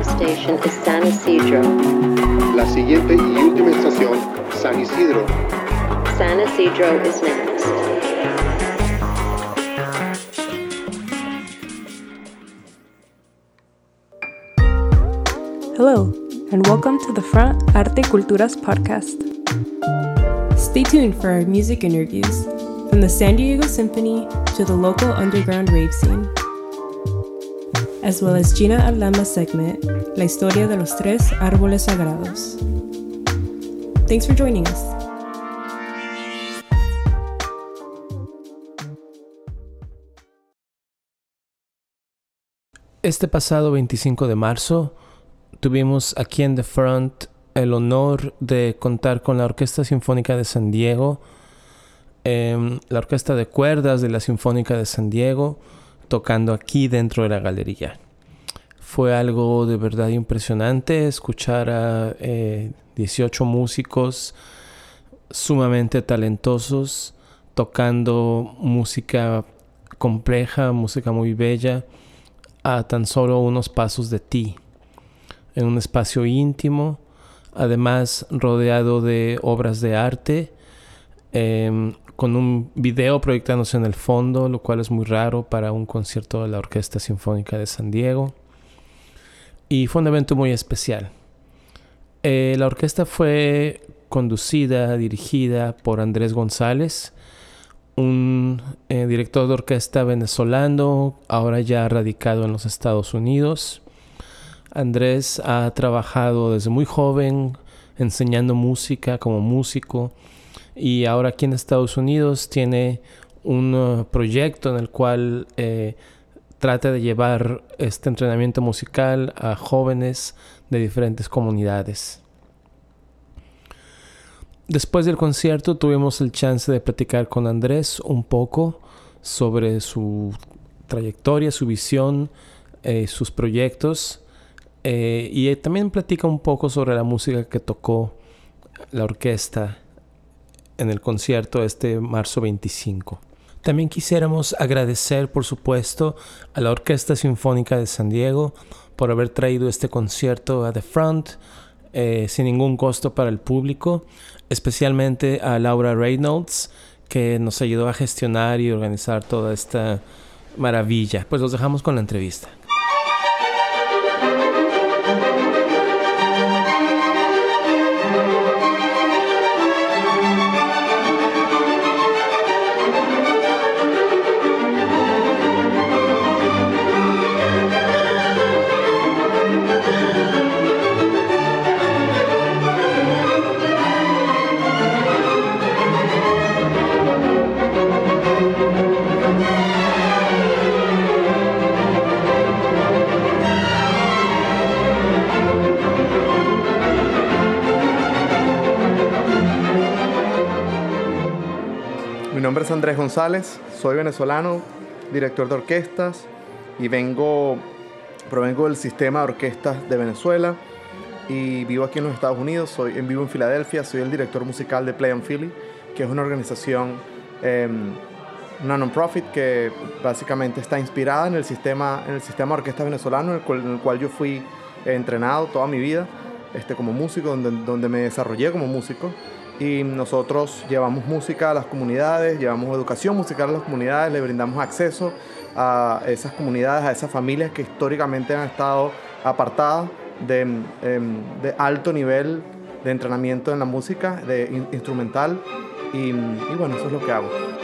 last station is San Isidro. La siguiente y última estación, San Isidro. San Isidro is next. Hello, and welcome to the Front Arte Culturas podcast. Stay tuned for our music interviews from the San Diego Symphony to the local underground rave scene, as well as Gina Alama's segment, La Historia de los Tres Árboles Sagrados. Thanks for joining us. Este pasado 25 de marzo tuvimos aquí en The Front el honor de contar con la Orquesta Sinfónica de San Diego, em, la Orquesta de Cuerdas de la Sinfónica de San Diego, tocando aquí dentro de la galería. Fue algo de verdad impresionante escuchar a 18 eh, músicos sumamente talentosos tocando música compleja, música muy bella a tan solo unos pasos de ti, en un espacio íntimo, además rodeado de obras de arte, em, con un video proyectándose en el fondo, lo cual es muy raro para un concierto de la Orquesta Sinfónica de San Diego. Y fue un evento muy especial. Eh, la orquesta fue conducida, dirigida por Andrés González, un eh, director de orquesta venezolano, ahora ya radicado en los Estados Unidos. Andrés ha trabajado desde muy joven enseñando música como músico y ahora aquí en Estados Unidos tiene un uh, proyecto en el cual eh, trata de llevar este entrenamiento musical a jóvenes de diferentes comunidades. Después del concierto tuvimos el chance de platicar con Andrés un poco sobre su trayectoria, su visión, eh, sus proyectos eh, y también platica un poco sobre la música que tocó la orquesta en el concierto este marzo 25. También quisiéramos agradecer, por supuesto, a la Orquesta Sinfónica de San Diego por haber traído este concierto a The Front eh, sin ningún costo para el público, especialmente a Laura Reynolds, que nos ayudó a gestionar y organizar toda esta maravilla. Pues los dejamos con la entrevista. Andrés González, soy venezolano, director de orquestas y vengo, provengo del sistema de orquestas de Venezuela y vivo aquí en los Estados Unidos, soy, vivo en Filadelfia, soy el director musical de Play on Philly, que es una organización, em, una non-profit que básicamente está inspirada en el sistema, en el sistema de orquestas venezolano, en el cual, yo fui entrenado toda mi vida este, como músico, donde, donde me desarrollé como músico y nosotros llevamos música a las comunidades, llevamos educación musical a las comunidades, le brindamos acceso a esas comunidades, a esas familias que históricamente han estado apartadas de, em, alto nivel de entrenamiento en la música, de instrumental y bueno, eso es lo que hago.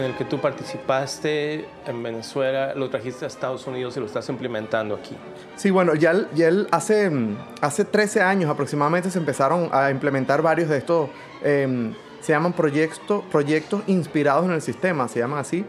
En el que tú participaste en Venezuela, lo trajiste a Estados Unidos y lo estás implementando aquí. Sí, bueno, ya, ya hace, hace 13 años aproximadamente se empezaron a implementar varios de estos, em, se llaman proyectos, proyectos inspirados en el sistema, se llaman así.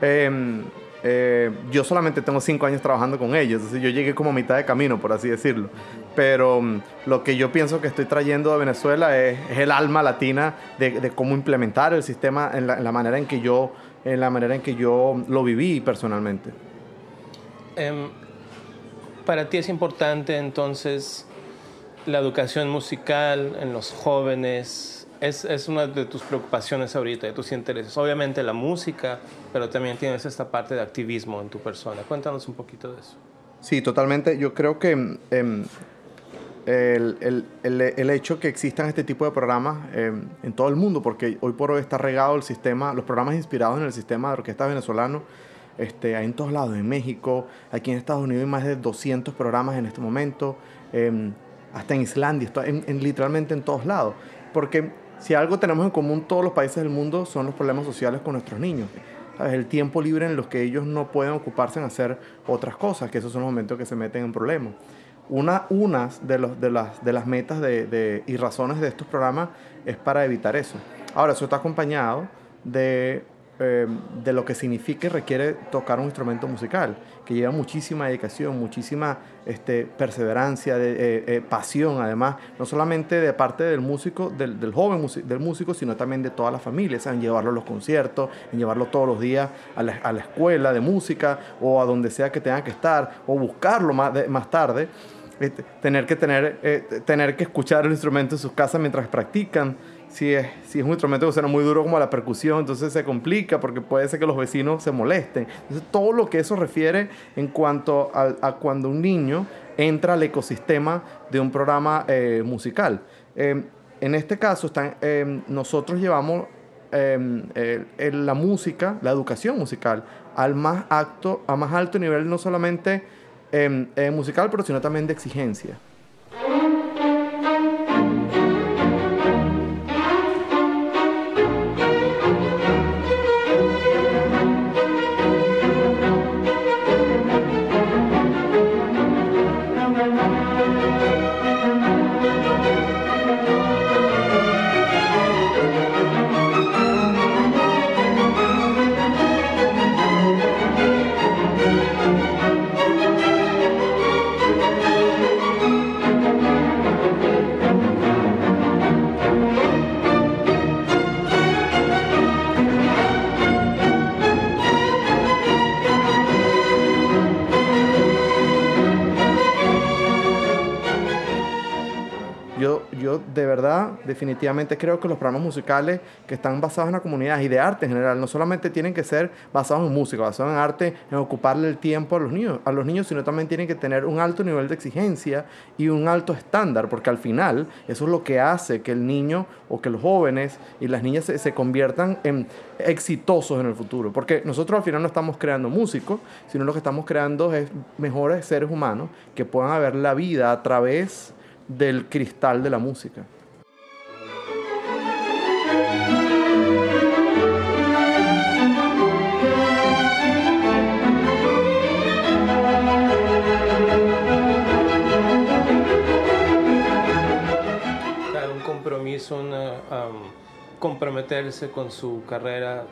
Em, eh, yo solamente tengo 5 años trabajando con ellos, entonces yo llegué como a mitad de camino, por así decirlo. Pero mm, lo que yo pienso que estoy trayendo de Venezuela es, es el alma latina de, de cómo implementar el sistema en la, en la manera en que yo en la manera en que yo lo viví personalmente. Em, para ti es importante entonces la educación musical en los jóvenes. Es, es una de tus preocupaciones ahorita, de tus intereses. Obviamente la música, pero también tienes esta parte de activismo en tu persona. Cuéntanos un poquito de eso. Sí, totalmente. Yo creo que em, el, el- el- el hecho que existan este tipo de programas em, en todo el mundo, porque hoy por hoy está regado el sistema, los programas inspirados en el sistema de orquesta venezolano, este, hay en todos lados, en México, aquí en Estados Unidos hay más de 200 programas en este momento, em, hasta en Islandia, en, en- literalmente en todos lados. Porque si algo tenemos en común todos los países del mundo son los problemas sociales con nuestros niños. El tiempo libre en los que ellos no pueden ocuparse en hacer otras cosas, que esos son los momentos que se meten en problemas. Una, unas de, los, de, las, de las metas de, de- y razones de estos programas es para evitar eso. Ahora, eso está acompañado de, eh, de lo que significa y requiere tocar un instrumento musical, que lleva muchísima dedicación, muchísima este, perseverancia, de, eh, eh, pasión, además, no solamente de parte del músico, del, del joven del músico, sino también de toda la familia, en llevarlo a los conciertos, en llevarlo todos los días a la, a la escuela de música o a donde sea que tenga que estar, o buscarlo más, más tarde. Este, tener que tener, tener que escuchar el instrumento en sus casas mientras practican. Si es, si es un instrumento que suena muy duro como la percusión, entonces se complica porque puede ser que los vecinos se molesten. Entonces todo lo que eso refiere en cuanto a, cuando un niño entra al ecosistema de un programa eh, musical. Eh, en este caso, están, eh, nosotros llevamos el- la música, la educación musical, al más, acto, a más alto nivel, no solamente eh, musical, pero sino también de exigencia. Definitivamente creo que los programas musicales que están basados en la comunidad y de arte en general, no solamente tienen que ser basados en música, basados en arte, en ocuparle el tiempo a los niños, a los niños, sino también tienen que tener un alto nivel de exigencia y un alto estándar, porque al final eso es lo que hace que el niño o que los jóvenes y las niñas se, se conviertan en exitosos en el futuro. Porque nosotros al final no estamos creando músicos, sino lo que estamos creando es mejores seres humanos que puedan ver la vida a través del cristal de la música. Compromiso, una, am, comprometerse con su carrera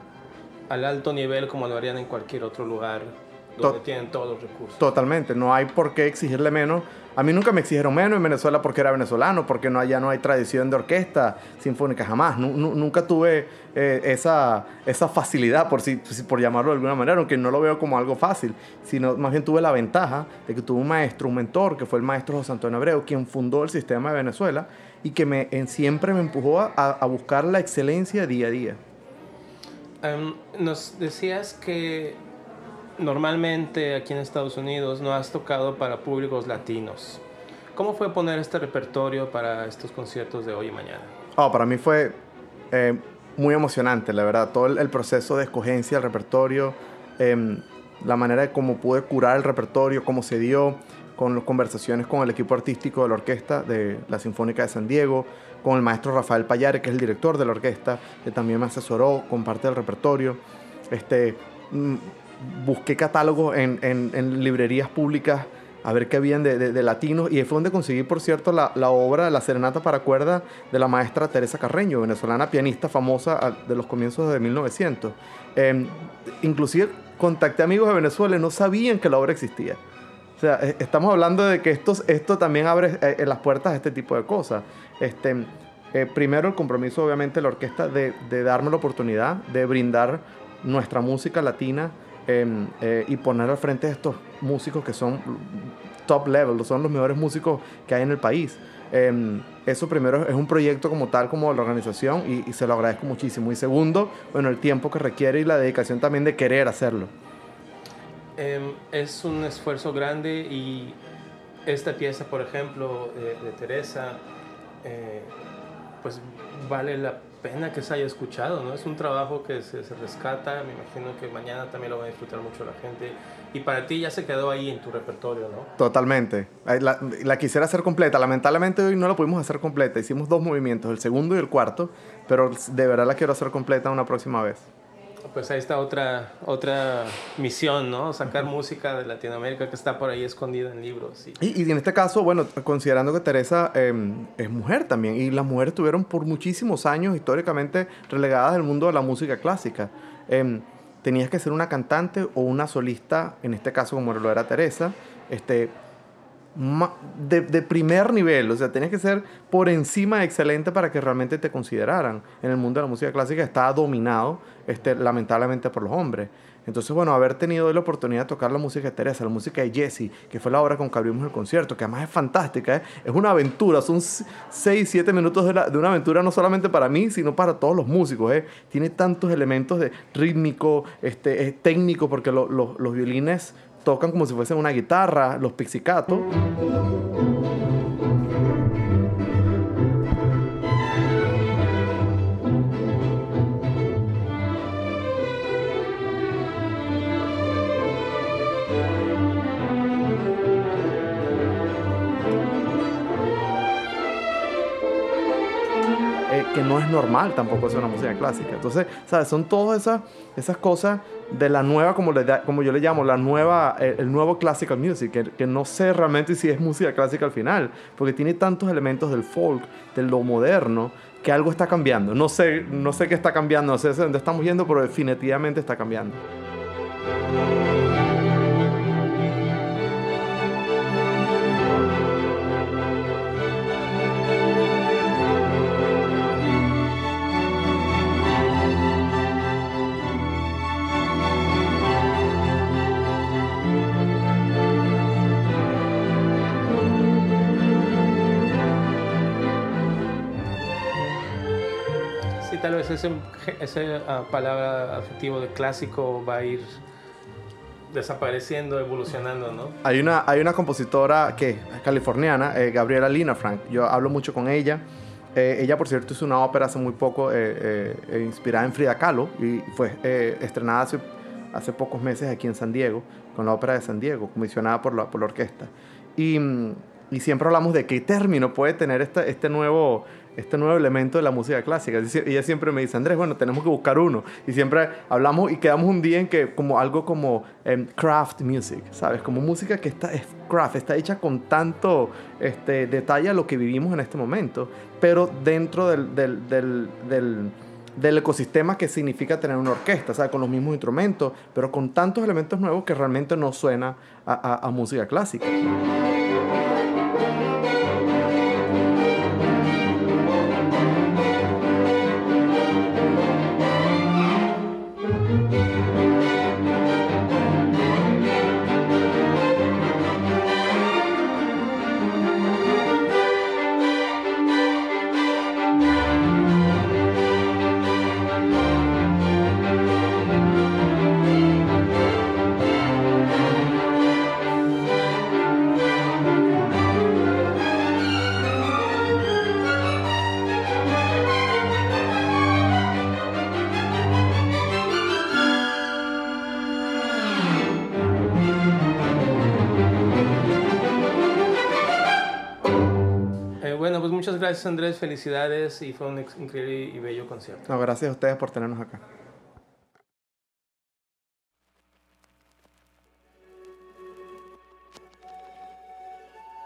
al alto nivel como lo harían en cualquier otro lugar donde To- tienen todos los recursos. Totalmente, no hay por qué exigirle menos. A mí nunca me exigieron menos en Venezuela porque era venezolano, porque no, allá no hay tradición de orquesta sinfónica, jamás. Nu- nu- nunca tuve eh, esa, esa facilidad, por, si, por llamarlo de alguna manera, aunque no lo veo como algo fácil, sino más bien tuve la ventaja de que tuve un maestro, un mentor, que fue el maestro José Antonio Abreu, quien fundó el sistema de Venezuela y que me, en, siempre me empujó a, a buscar la excelencia día a día. Am, nos decías que normalmente aquí en Estados Unidos no has tocado para públicos latinos. ¿Cómo fue poner este repertorio para estos conciertos de hoy y mañana? Oh, para mí fue eh, muy emocionante, la verdad. Todo el, el proceso de escogencia del repertorio, em, la manera de cómo pude curar el repertorio, cómo se dio, con las conversaciones con el equipo artístico de la orquesta de la Sinfónica de San Diego, con el maestro Rafael Payare, que es el director de la orquesta, que también me asesoró con parte del repertorio. Este, mm, busqué catálogos en, en- en librerías públicas a ver qué habían de, de- de latinos y ahí fue donde conseguí, por cierto, la, la obra La Serenata para Cuerda de la maestra Teresa Carreño, venezolana pianista famosa ah, de los comienzos de 1900. Eh, inclusive contacté amigos de Venezuela y no sabían que la obra existía. O sea, eh, estamos hablando de que esto, esto también abre eh, eh, las puertas a este tipo de cosas. Este, eh, primero el compromiso, obviamente, de la orquesta de, de darme la oportunidad de brindar nuestra música latina eh, eh, y poner al frente a estos músicos que son top level, son los mejores músicos que hay en el país. Eh, eso primero es un proyecto como tal, como la organización, y, y se lo agradezco muchísimo. Y segundo, bueno, el tiempo que requiere y la dedicación también de querer hacerlo. Em, es un esfuerzo grande y esta pieza, por ejemplo, de, de Teresa, eh, pues vale la pena que se haya escuchado, ¿no? Es un trabajo que se, se rescata, me imagino que mañana también lo va a disfrutar mucho la gente. Y para ti ya se quedó ahí en tu repertorio, ¿no? Totalmente. La, la quisiera hacer completa. Lamentablemente hoy no la pudimos hacer completa. Hicimos dos movimientos, el segundo y el cuarto, pero de verdad la quiero hacer completa una próxima vez. Pues ahí está otra, otra misión, ¿no? Sacar música de Latinoamérica que está por ahí escondida en libros. Y, Y, y en este caso, bueno, considerando que Teresa eh, es mujer también, y las mujeres estuvieron por muchísimos años históricamente relegadas del mundo de la música clásica. Eh, tenías que ser una cantante o una solista, en este caso como lo era Teresa, este, de, primer nivel, o sea, tenías que ser por encima excelente para que realmente te consideraran. En el mundo de la música clásica está dominado, este, lamentablemente, por los hombres. Entonces, bueno, haber tenido la oportunidad de tocar la música de Teresa, la música de Jesse, que fue la obra con que abrimos el concierto, que además es fantástica, ¿eh? es una aventura, son 6, 7 minutos de, una aventura no solamente para mí, sino para todos los músicos. ¿eh? Tiene tantos elementos de rítmico, este, es técnico, porque lo- lo- los violines tocan como si fuesen una guitarra, los pizzicatos. No es normal tampoco hacer una música clásica. Entonces, ¿sabes? Son todas esas, esas cosas de la nueva, como, le como yo le llamo, la nueva, eh, el nuevo classical music, que, que no sé realmente si es música clásica al final, porque tiene tantos elementos del folk, de lo moderno, que algo está cambiando. No sé, no sé qué está cambiando, no sé dónde estamos yendo, pero definitivamente está cambiando. Ese, ese ah, palabra adjetivo de clásico va a ir desapareciendo, evolucionando, ¿no? Hay una, hay una compositora que californiana, eh, Gabriela Lina Frank. Yo hablo mucho con ella. Eh, ella, por cierto, hizo una ópera hace muy poco eh, eh, eh, inspirada en Frida Kahlo y fue eh, estrenada hace, hace pocos meses aquí en San Diego, con la ópera de San Diego, comisionada por la, por la orquesta. Y, mm, y siempre hablamos de qué término puede tener este, este, nuevo, este nuevo elemento de la música clásica. Ella siempre me dice, Andrés, bueno, tenemos que buscar uno. Y siempre hablamos y quedamos un día en que como algo como em, craft music, ¿sabes? Como música que está, es craft, está hecha con tanto este, detalle a lo que vivimos en este momento, pero dentro del, del, del, del- del ecosistema que significa tener una orquesta, ¿sabes? Con los mismos instrumentos, pero con tantos elementos nuevos que realmente no suena a, a- a música clásica. Andrés, felicidades y fue un increíble y bello concierto. No, gracias a ustedes por tenernos acá.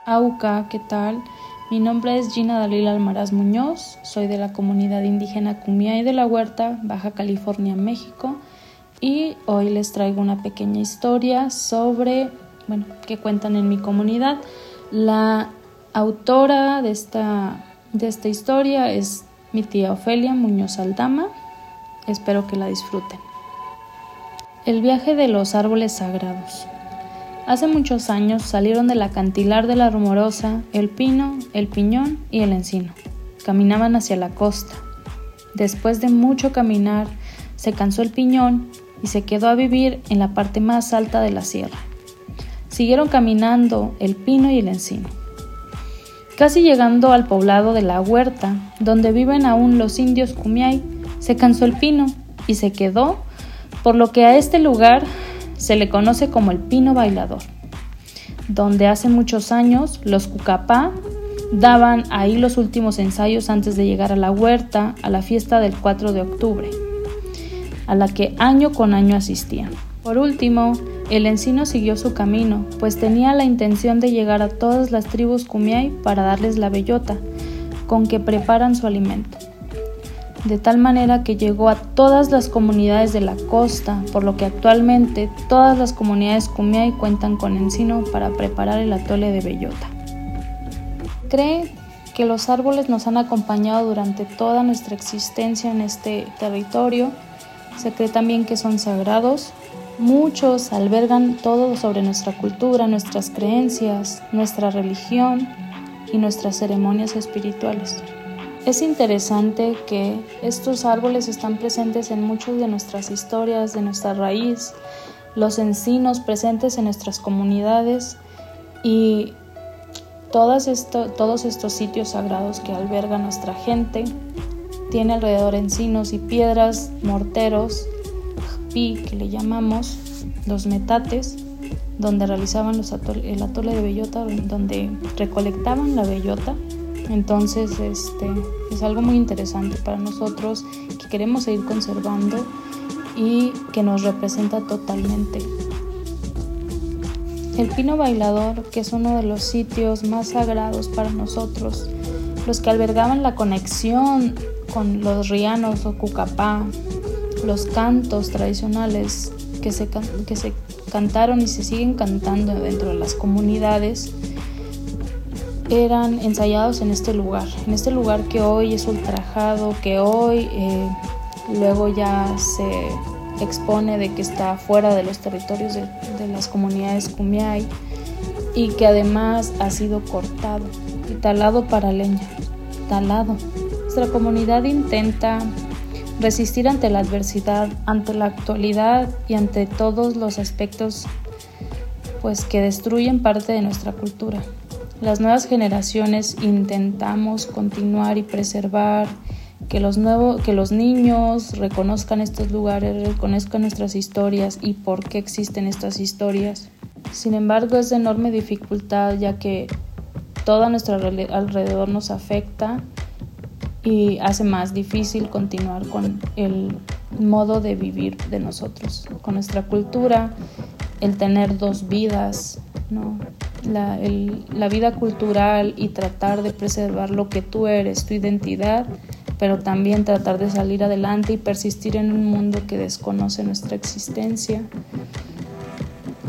Auca, ¿qué tal? Mi nombre es Gina Dalila Almaraz Muñoz, soy de la comunidad indígena Cumía de la Huerta, Baja California, México, y hoy les traigo una pequeña historia sobre, bueno, que cuentan en mi comunidad. La autora de esta de esta historia es mi tía Ofelia Muñoz Aldama. Espero que la disfruten. El viaje de los árboles sagrados. Hace muchos años salieron del acantilar de la rumorosa el pino, el piñón y el encino. Caminaban hacia la costa. Después de mucho caminar, se cansó el piñón y se quedó a vivir en la parte más alta de la sierra. Siguieron caminando el pino y el encino. Casi llegando al poblado de la huerta, donde viven aún los indios Kumiai, se cansó el pino y se quedó, por lo que a este lugar se le conoce como el pino bailador, donde hace muchos años los cucapá daban ahí los últimos ensayos antes de llegar a la huerta a la fiesta del 4 de octubre, a la que año con año asistían. Por último, el encino siguió su camino, pues tenía la intención de llegar a todas las tribus Kumiai para darles la bellota, con que preparan su alimento de tal manera que llegó a todas las comunidades de la costa, por lo que actualmente todas las comunidades Kumiai cuentan con encino para preparar el atole de bellota. Cree que los árboles nos han acompañado durante toda nuestra existencia en este territorio. Se cree también que son sagrados. Muchos albergan todo sobre nuestra cultura, nuestras creencias, nuestra religión y nuestras ceremonias espirituales. Es interesante que estos árboles están presentes en muchas de nuestras historias, de nuestra raíz, los encinos presentes en nuestras comunidades y todos estos sitios sagrados que alberga nuestra gente. Tiene alrededor encinos y piedras, morteros, que le llamamos, los metates, donde realizaban el atole de bellota, donde recolectaban la bellota entonces, este es algo muy interesante para nosotros que queremos seguir conservando y que nos representa totalmente. El Pino Bailador, que es uno de los sitios más sagrados para nosotros, los que albergaban la conexión con los rianos o cucapá, los cantos tradicionales que se, que se cantaron y se siguen cantando dentro de las comunidades, eran ensayados en este lugar, en este lugar que hoy es ultrajado, que hoy eh, luego ya se expone de que está fuera de los territorios de, las comunidades Kumiai y que además ha sido cortado y talado para leña, talado. Nuestra comunidad intenta resistir ante la adversidad, ante la actualidad y ante todos los aspectos pues que destruyen parte de nuestra cultura. Las nuevas generaciones intentamos continuar y preservar que los, nuevos, que los niños reconozcan estos lugares, reconozcan nuestras historias y por qué existen estas historias. Sin embargo, es de enorme dificultad ya que todo a nuestro alrededor nos afecta y hace más difícil continuar con el modo de vivir de nosotros, con nuestra cultura, el tener dos vidas, ¿no? la, la vida cultural y tratar de preservar lo que tú eres, tu identidad, pero también tratar de salir adelante y persistir en un mundo que desconoce nuestra existencia.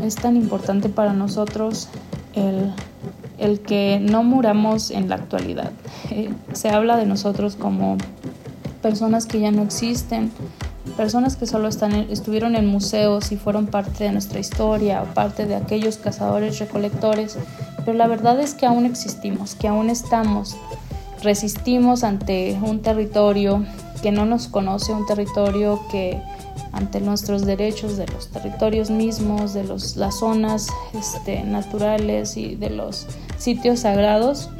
Es tan importante para nosotros el, el que no muramos en la actualidad. Eh, se habla de nosotros como personas que ya no existen, personas que solo están estuvieron en museos y fueron parte de nuestra historia parte de aquellos cazadores recolectores, pero la verdad es que aún existimos, que aún estamos, resistimos ante un territorio que no nos conoce, un territorio que ante nuestros derechos de los territorios mismos, de los, las zonas este, naturales y de los sitios sagrados,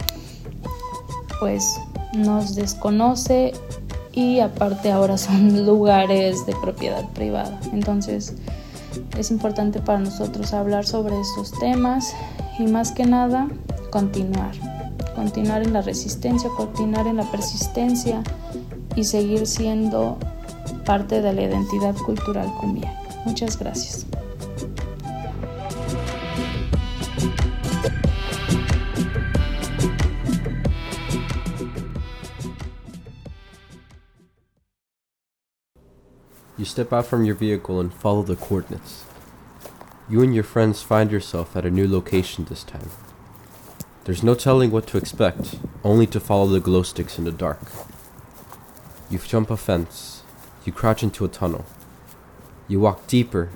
pues nos desconoce y aparte ahora son lugares de propiedad privada. Entonces es importante para nosotros hablar sobre estos temas y más que nada continuar, continuar en la resistencia, continuar en la persistencia y seguir siendo parte de la identidad cultural cumbia. Muchas gracias. You step out from your vehicle and follow the coordinates. You and your friends find yourself at a new location this time. There's no telling what to expect, only to follow the glow sticks in the dark. You jump a fence, you crouch into a tunnel. You walk deeper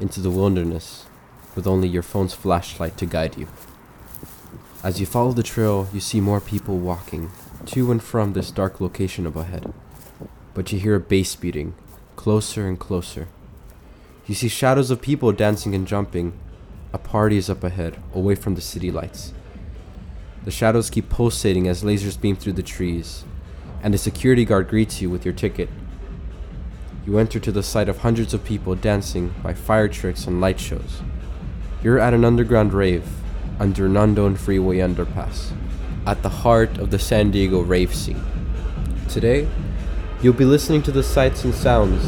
into the wilderness with only your phone's flashlight to guide you. As you follow the trail, you see more people walking to and from this dark location up ahead. But you hear a bass beating, closer and closer. You see shadows of people dancing and jumping. A party is up ahead, away from the city lights. The shadows keep pulsating as lasers beam through the trees, and a security guard greets you with your ticket. You enter to the sight of hundreds of people dancing by fire tricks and light shows. You're at an underground rave under an unknown freeway underpass, at the heart of the San Diego rave scene. Today, you'll be listening to the sights and sounds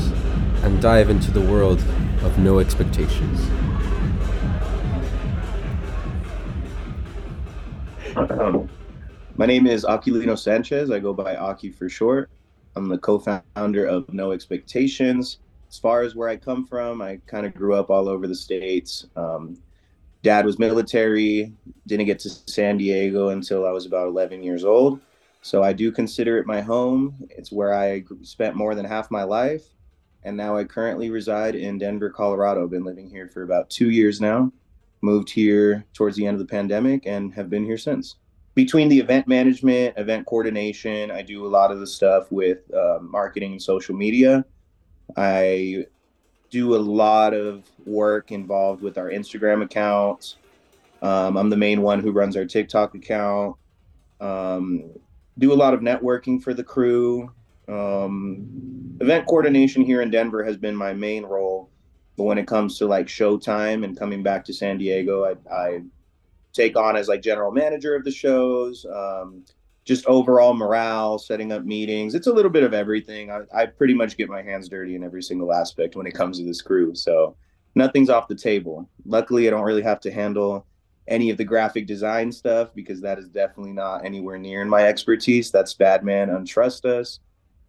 and dive into the world of no expectations. My name is Aquilino Sanchez. I go by Aki for short. I'm the co-founder of No Expectations. As far as where I come from, I kind of grew up all over the states. Um, dad was military. Didn't get to San Diego until I was about 11 years old. So I do consider it my home. It's where I spent more than half my life. And now I currently reside in Denver, Colorado. Been living here for about two years now moved here towards the end of the pandemic and have been here since. Between the event management, event coordination, I do a lot of the stuff with uh, marketing and social media. I do a lot of work involved with our Instagram accounts. Um, I'm the main one who runs our TikTok account. Um, do a lot of networking for the crew. Um, event coordination here in Denver has been my main role but when it comes to like showtime and coming back to San Diego, I, I take on as like general manager of the shows, um, just overall morale, setting up meetings. It's a little bit of everything. I, I pretty much get my hands dirty in every single aspect when it comes to this crew. So nothing's off the table. Luckily, I don't really have to handle any of the graphic design stuff because that is definitely not anywhere near in my expertise. That's Badman Untrust Us.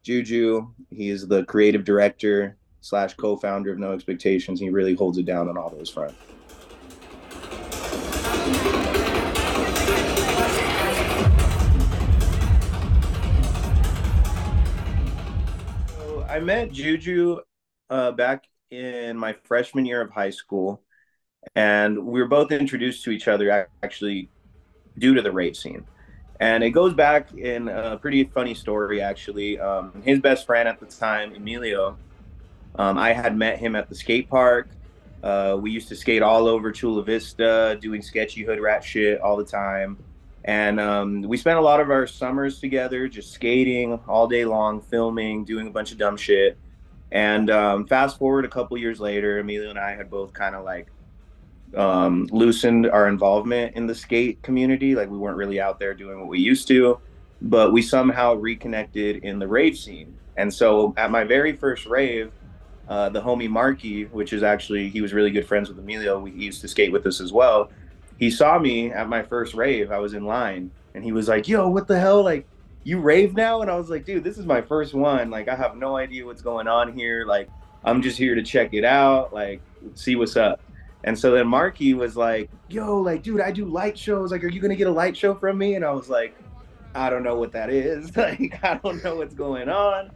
Juju, he is the creative director slash co-founder of No Expectations. He really holds it down on all those fronts. I met Juju uh, back in my freshman year of high school, and we were both introduced to each other actually due to the rape scene. And it goes back in a pretty funny story, actually. Um, his best friend at the time, Emilio, um, I had met him at the skate park. Uh, we used to skate all over Chula Vista, doing sketchy hood rat shit all the time. And um, we spent a lot of our summers together, just skating all day long, filming, doing a bunch of dumb shit. And um, fast forward a couple years later, Emilio and I had both kind of like um, loosened our involvement in the skate community. Like we weren't really out there doing what we used to, but we somehow reconnected in the rave scene. And so at my very first rave, uh, the homie Marky, which is actually he was really good friends with Emilio. We, used to skate with us as well. He saw me at my first rave. I was in line, and he was like, "Yo, what the hell? Like, you rave now?" And I was like, "Dude, this is my first one. Like, I have no idea what's going on here. Like, I'm just here to check it out. Like, see what's up." And so then Marky was like, "Yo, like, dude, I do light shows. Like, are you gonna get a light show from me?" And I was like, "I don't know what that is. like, I don't know what's going on."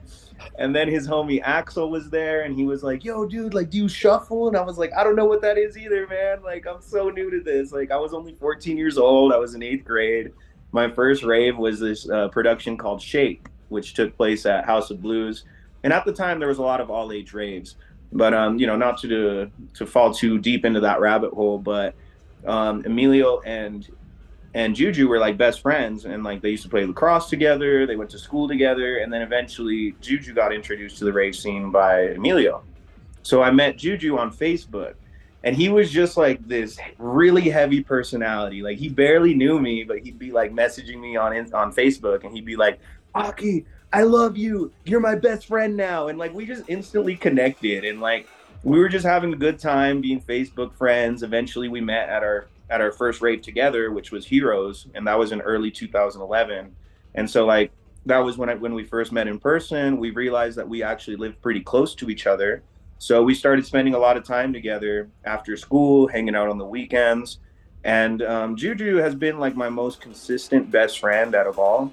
And then his homie Axel was there and he was like, Yo, dude, like, do you shuffle? And I was like, I don't know what that is either, man. Like, I'm so new to this. Like, I was only 14 years old. I was in eighth grade. My first rave was this uh, production called Shake, which took place at House of Blues. And at the time, there was a lot of all age raves. But, um, you know, not to, to fall too deep into that rabbit hole, but um, Emilio and and Juju were like best friends and like they used to play lacrosse together. They went to school together, and then eventually Juju got introduced to the rave scene by Emilio. So I met Juju on Facebook, and he was just like this really heavy personality. Like he barely knew me, but he'd be like messaging me on on Facebook, and he'd be like, "Aki, I love you. You're my best friend now." And like we just instantly connected, and like we were just having a good time being Facebook friends. Eventually, we met at our at our first rave together, which was Heroes, and that was in early 2011. And so like that was when I, when we first met in person. We realized that we actually lived pretty close to each other, so we started spending a lot of time together after school, hanging out on the weekends. And um, Juju has been like my most consistent best friend out of all.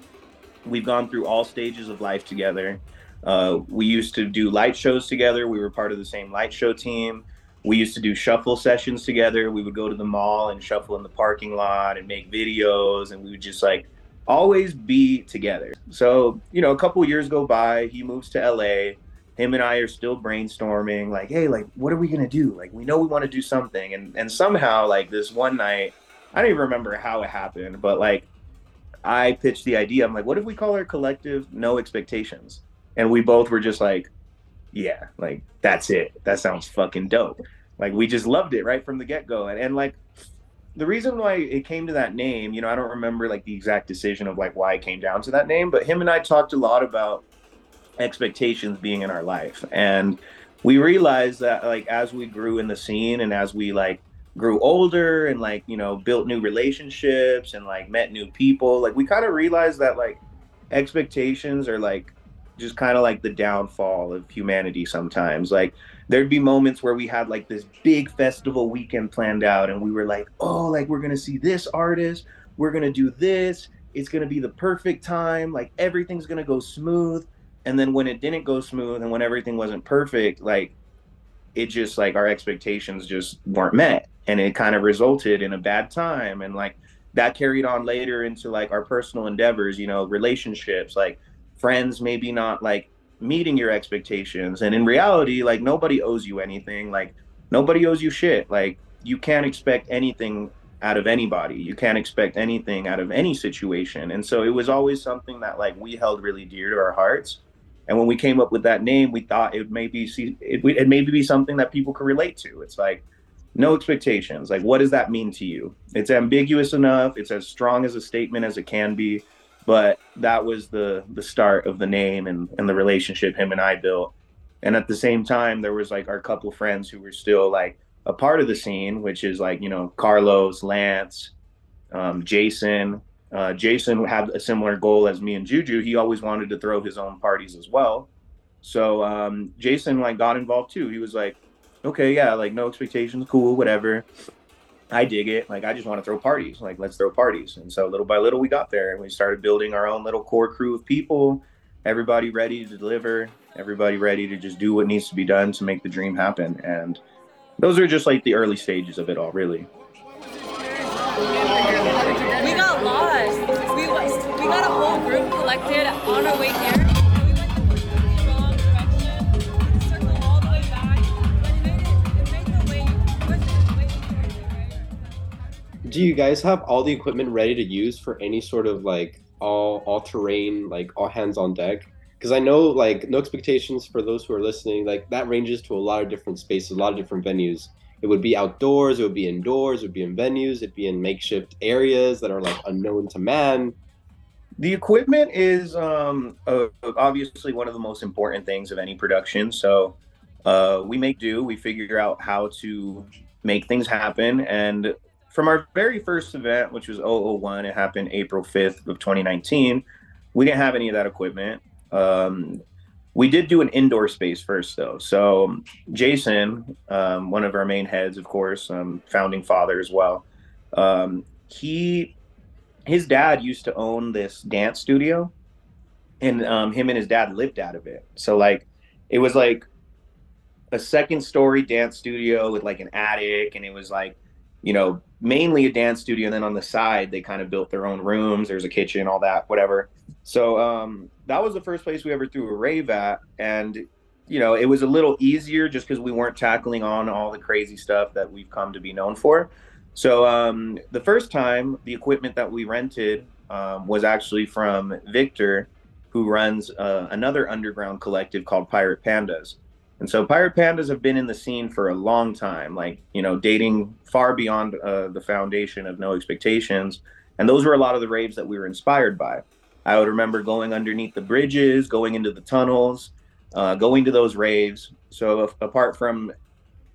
We've gone through all stages of life together. Uh, we used to do light shows together. We were part of the same light show team. We used to do shuffle sessions together. We would go to the mall and shuffle in the parking lot and make videos, and we would just like always be together. So, you know, a couple years go by, he moves to LA. Him and I are still brainstorming, like, hey, like, what are we gonna do? Like, we know we want to do something. And and somehow, like this one night, I don't even remember how it happened, but like I pitched the idea. I'm like, what if we call our collective no expectations? And we both were just like, yeah, like that's it. That sounds fucking dope. Like we just loved it right from the get go. And, and like the reason why it came to that name, you know, I don't remember like the exact decision of like why it came down to that name, but him and I talked a lot about expectations being in our life. And we realized that like as we grew in the scene and as we like grew older and like, you know, built new relationships and like met new people, like we kind of realized that like expectations are like just kind of like the downfall of humanity sometimes. Like there'd be moments where we had like this big festival weekend planned out and we were like, "Oh, like we're to see this artist, we're to do this, it's to be the perfect time, like everything's to go smooth." And then when it didn't go smooth and when everything wasn't perfect, like it just like our expectations just weren't met. And it kind of resulted in a bad time. And like that carried on later into like our personal endeavors, you know, relationships, like friends maybe not like meeting your expectations. And in reality like nobody owes you anything. Like nobody owes you shit. Like you can't expect anything out of anybody. You can't expect anything out of any situation. And so it was always something that like we held really dear to our hearts and when we came up with that name we thought it maybe see it, it maybe be something that people could relate to. It's like no expectations. Like what does that mean to you? It's ambiguous enough. It's as strong as a statement as it can be. But that was the the start of the name and and the relationship him and I built. And at the same time, there was like our couple friends who were still like a part of the scene, which is like you know Carlos, Lance, um, Jason. Uh, Jason had a similar goal as me and Juju. He always wanted to throw his own parties as well. So um, Jason like got involved too. He was like, okay, yeah, like no expectations, cool, whatever. I dig it. Like I just want to throw parties. Like let's throw parties. And so little by little we got there and we started building our own little core crew of people. Everybody ready to deliver. Everybody ready to just do what needs to be done to make the dream happen. And those are just like the early stages of it all, really. Collected on our way here. do you guys have all the equipment ready to use for any sort of like all all terrain like all hands on deck? Because i know like no expectations for those who are listening like that ranges to a lot of different spaces a lot of different venues. It would be outdoors it would be indoors it would be in venues it'd be in makeshift areas that are like unknown to man the equipment is um, uh, obviously one of the most important things of any production so uh, we make do we figure out how to make things happen and from our very first event, which was 001, it happened April 5th of 2019. We didn't have any of that equipment. Um, we did do an indoor space first, though. So Jason, um, one of our main heads, of course, um, founding father as well. Um, he, his dad used to own this dance studio, and um, him and his dad lived out of it. So like, it was like a second story dance studio with like an attic, and it was like you know, mainly a dance studio. And then on the side, they kind of built their own rooms. There's a kitchen, all that, whatever. So um, that was the first place we ever threw a rave at. And, you know, it was a little easier just because we weren't tackling on all the crazy stuff that we've come to be known for. So um, the first time, the equipment that we rented um, was actually from Victor, who runs uh, another underground collective called Pirate Pandas. And so Pirate Pandas have been in the scene for a long time, like, you know, dating far beyond uh, the foundation of No Expectations. And those were a lot of the raves that we were inspired by. I would remember going underneath the bridges, going into the tunnels, uh, going to those raves. So apart from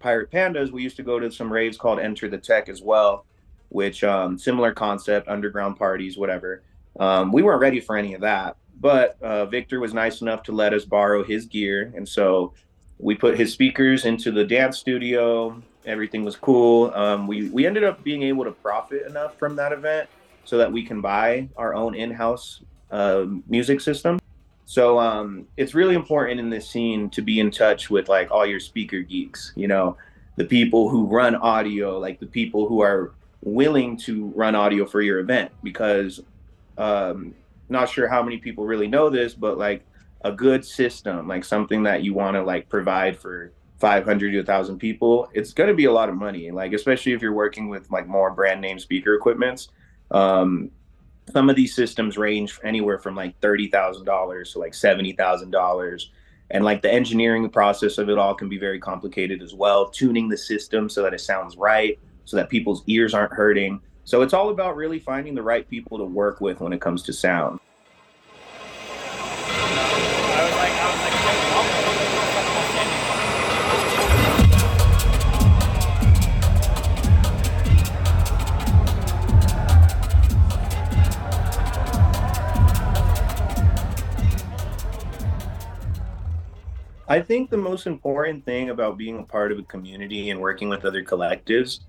Pirate Pandas, we used to go to some raves called Enter the Tech as well, which um, similar concept, underground parties, whatever. Um, we weren't ready for any of that. but uh, Victor was nice enough to let us borrow his gear, and so we put his speakers into the dance studio. Everything was cool. Um, we we ended up being able to profit enough from that event so that we can buy our own in-house uh, music system. So um, it's really important in this scene to be in touch with like all your speaker geeks. You know, the people who run audio, like the people who are willing to run audio for your event, because um, not sure how many people really know this, but like a good system, like something that you want to like provide for 500 to 1000 people, it's going to be a lot of money. Like, especially if you're working with like more brand name speaker equipments. Um, some of these systems range anywhere from like $30,000 to like $70,000. And like the engineering process of it all can be very complicated as well. Tuning the system so that it sounds right, so that people's ears aren't hurting. So it's all about really finding the right people to work with when it comes to sound. I think the most important thing about being a part of a community and working with other collectives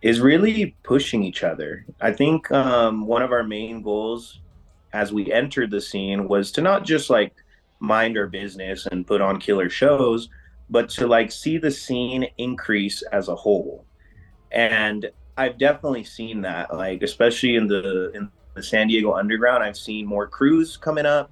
is really pushing each other. I think um, one of our main goals as we entered the scene was to not just like mind our business and put on killer shows, but to like see the scene increase as a whole. And I've definitely seen that, like especially in the in the San Diego underground, I've seen more crews coming up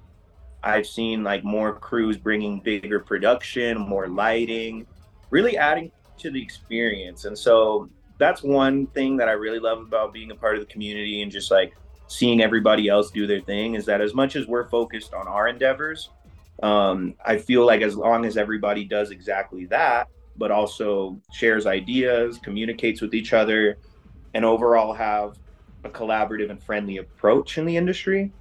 I've seen like more crews bringing bigger production, more lighting, really adding to the experience. And so that's one thing that I really love about being a part of the community and just like seeing everybody else do their thing is that as much as we're focused on our endeavors, um, I feel like as long as everybody does exactly that, but also shares ideas, communicates with each other, and overall have a collaborative and friendly approach in the industry,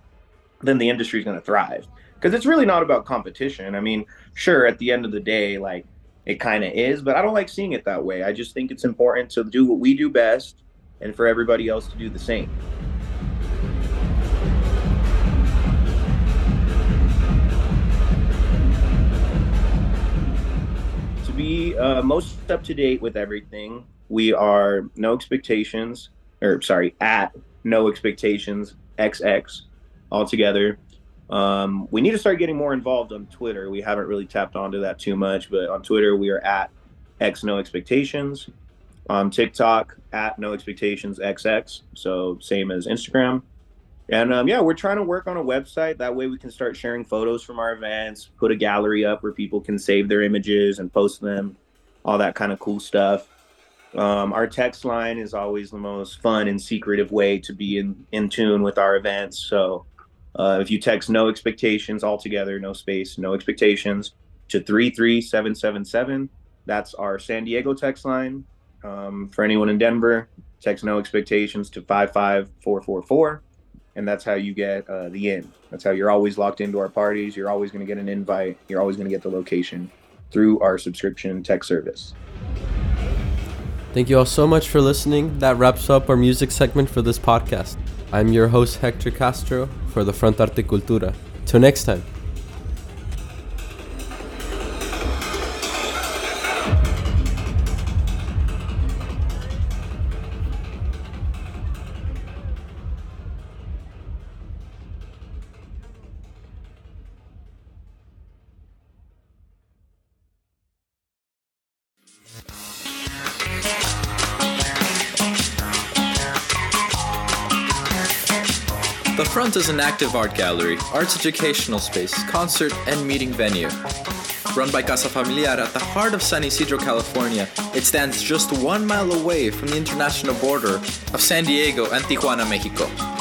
then the industry is going to thrive because it's really not about competition. I mean, sure, at the end of the day, like it kind of is, but I don't like seeing it that way. I just think it's important to do what we do best and for everybody else to do the same. To be uh, most up to date with everything, we are no expectations, or sorry, at no expectations XX altogether. Um, we need to start getting more involved on Twitter. We haven't really tapped onto that too much, but on Twitter we are at X No Expectations. On TikTok at No Expectations XX, so same as Instagram. And um, yeah, we're trying to work on a website. That way we can start sharing photos from our events, put a gallery up where people can save their images and post them, all that kind of cool stuff. Um, our text line is always the most fun and secretive way to be in, in tune with our events. So uh, if you text no expectations altogether, no space, no expectations to 33777, that's our San Diego text line. Um, for anyone in Denver, text no expectations to 55444. And that's how you get uh, the in. That's how you're always locked into our parties. You're always going to get an invite. You're always going to get the location through our subscription tech service. Thank you all so much for listening. That wraps up our music segment for this podcast. I'm your host, Hector Castro, for the Front Arte Cultura. Till next time. Is an active art gallery, arts educational space, concert, and meeting venue. Run by Casa Familiar at the heart of San Ysidro, California, it stands just one mile away from the international border of San Diego and Tijuana, Mexico.